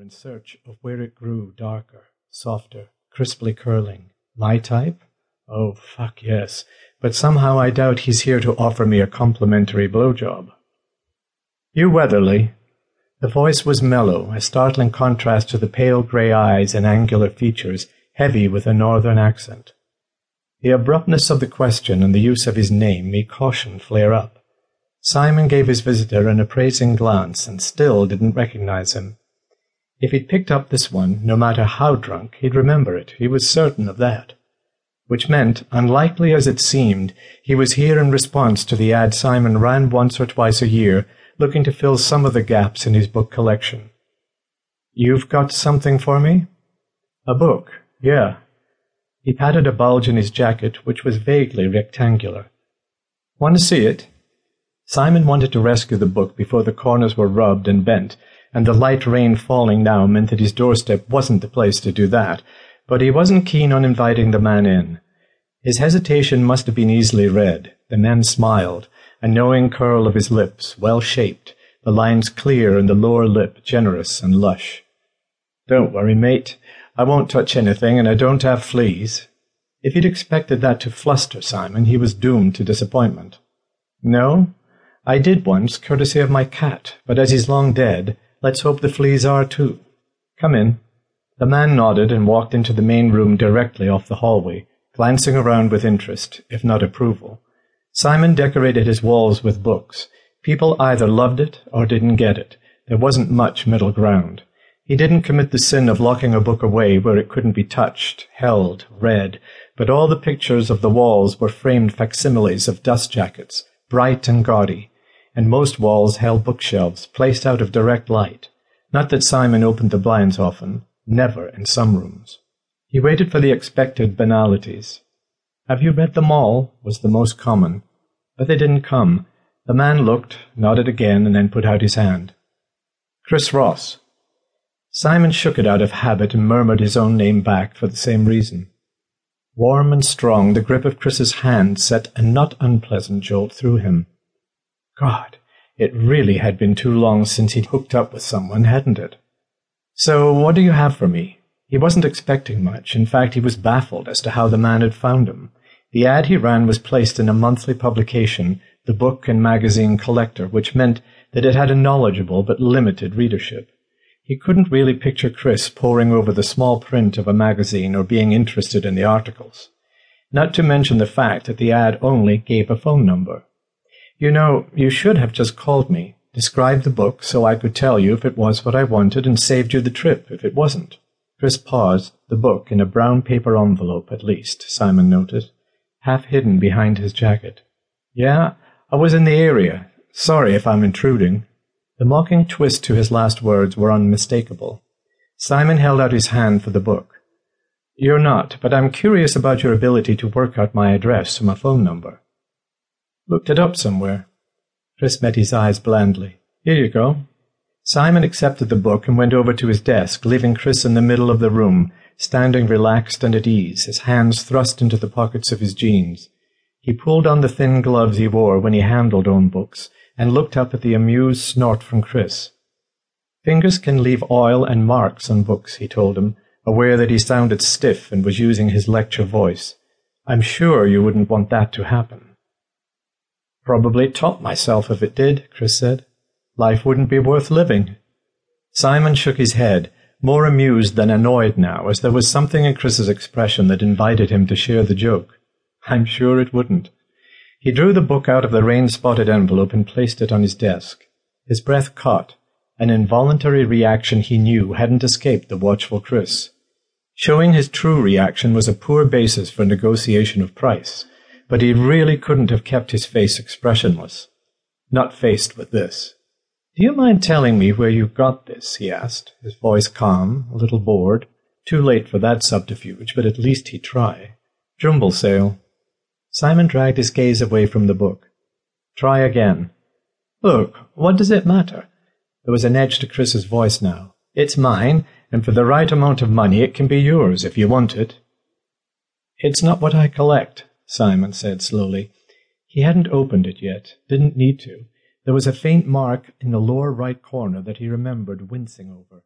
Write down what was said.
in search of where it grew darker, softer, crisply curling. My type? Oh, fuck yes. But somehow I doubt he's here to offer me a complimentary blowjob. You Weatherly. The voice was mellow, a startling contrast to the pale grey eyes and angular features, heavy with a northern accent. The abruptness of the question and the use of his name made caution flare up. Simon gave his visitor an appraising glance and still didn't recognize him. If he'd picked up this one, no matter how drunk, he'd remember it. He was certain of that. Which meant, unlikely as it seemed, he was here in response to the ad Simon ran once or twice a year, looking to fill some of the gaps in his book collection. You've got something for me? A book, yeah. He patted a bulge in his jacket, which was vaguely rectangular. Want to see it? Simon wanted to rescue the book before the corners were rubbed and bent, and the light rain falling now meant that his doorstep wasn't the place to do that, but he wasn't keen on inviting the man in. His hesitation must have been easily read. The man smiled, a knowing curl of his lips, well shaped, the lines clear and the lower lip generous and lush. Don't worry, mate. I won't touch anything, and I don't have fleas. If he'd expected that to fluster Simon, he was doomed to disappointment. No? I did once, courtesy of my cat, but as he's long dead, let's hope the fleas are too. Come in. The man nodded and walked into the main room directly off the hallway, glancing around with interest, if not approval. Simon decorated his walls with books. People either loved it or didn't get it. There wasn't much middle ground. He didn't commit the sin of locking a book away where it couldn't be touched, held, read, but all the pictures of the walls were framed facsimiles of dust jackets, bright and gaudy, and most walls held bookshelves placed out of direct light. Not that Simon opened the blinds often, never in some rooms. He waited for the expected banalities. Have you read them all? was the most common. But they didn't come. The man looked, nodded again, and then put out his hand. Chris Ross. Simon shook it out of habit and murmured his own name back for the same reason. Warm and strong, the grip of Chris's hand set a not unpleasant jolt through him. God, it really had been too long since he'd hooked up with someone, hadn't it? So, what do you have for me? He wasn't expecting much. In fact, he was baffled as to how the man had found him. The ad he ran was placed in a monthly publication, the book and magazine collector, which meant that it had a knowledgeable but limited readership. He couldn't really picture Chris poring over the small print of a magazine or being interested in the articles. Not to mention the fact that the ad only gave a phone number. You know, you should have just called me, described the book so I could tell you if it was what I wanted, and saved you the trip if it wasn't. Chris paused, the book in a brown paper envelope at least, Simon noted, half hidden behind his jacket. Yeah, I was in the area. Sorry if I'm intruding. The mocking twist to his last words were unmistakable. Simon held out his hand for the book. You're not, but I'm curious about your ability to work out my address from a phone number. Looked it up somewhere. Chris met his eyes blandly. Here you go. Simon accepted the book and went over to his desk, leaving Chris in the middle of the room, standing relaxed and at ease, his hands thrust into the pockets of his jeans. He pulled on the thin gloves he wore when he handled own books, and looked up at the amused snort from Chris. Fingers can leave oil and marks on books, he told him, aware that he sounded stiff and was using his lecture voice. I'm sure you wouldn't want that to happen. Probably top myself if it did, Chris said. Life wouldn't be worth living. Simon shook his head, more amused than annoyed now, as there was something in Chris's expression that invited him to share the joke. I'm sure it wouldn't. He drew the book out of the rain-spotted envelope and placed it on his desk. His breath caught, an involuntary reaction he knew hadn't escaped the watchful Chris. Showing his true reaction was a poor basis for negotiation of price but he really couldn't have kept his face expressionless. Not faced with this. Do you mind telling me where you got this? he asked, his voice calm, a little bored. Too late for that subterfuge, but at least he'd try. Jumble sale. Simon dragged his gaze away from the book. Try again. Look, what does it matter? There was an edge to Chris's voice now. It's mine, and for the right amount of money it can be yours if you want it. It's not what I collect, Simon said slowly. He hadn't opened it yet, didn't need to. There was a faint mark in the lower right corner that he remembered wincing over.